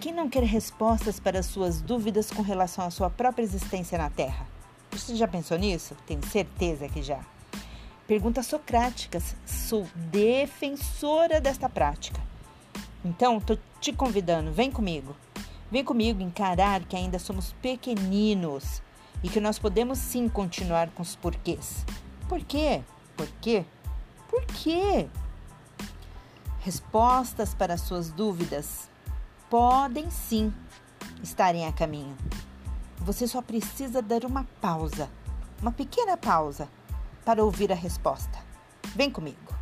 Quem não quer respostas para suas dúvidas com relação à sua própria existência na Terra? Você já pensou nisso? Tenho certeza que já. Perguntas socráticas. Sou defensora desta prática. Então, estou te convidando, vem comigo. Vem comigo encarar que ainda somos pequeninos e que nós podemos sim continuar com os porquês. Por quê? Por quê? Por quê? Respostas para suas dúvidas podem sim estarem a caminho. Você só precisa dar uma pausa, uma pequena pausa, para ouvir a resposta. Vem comigo.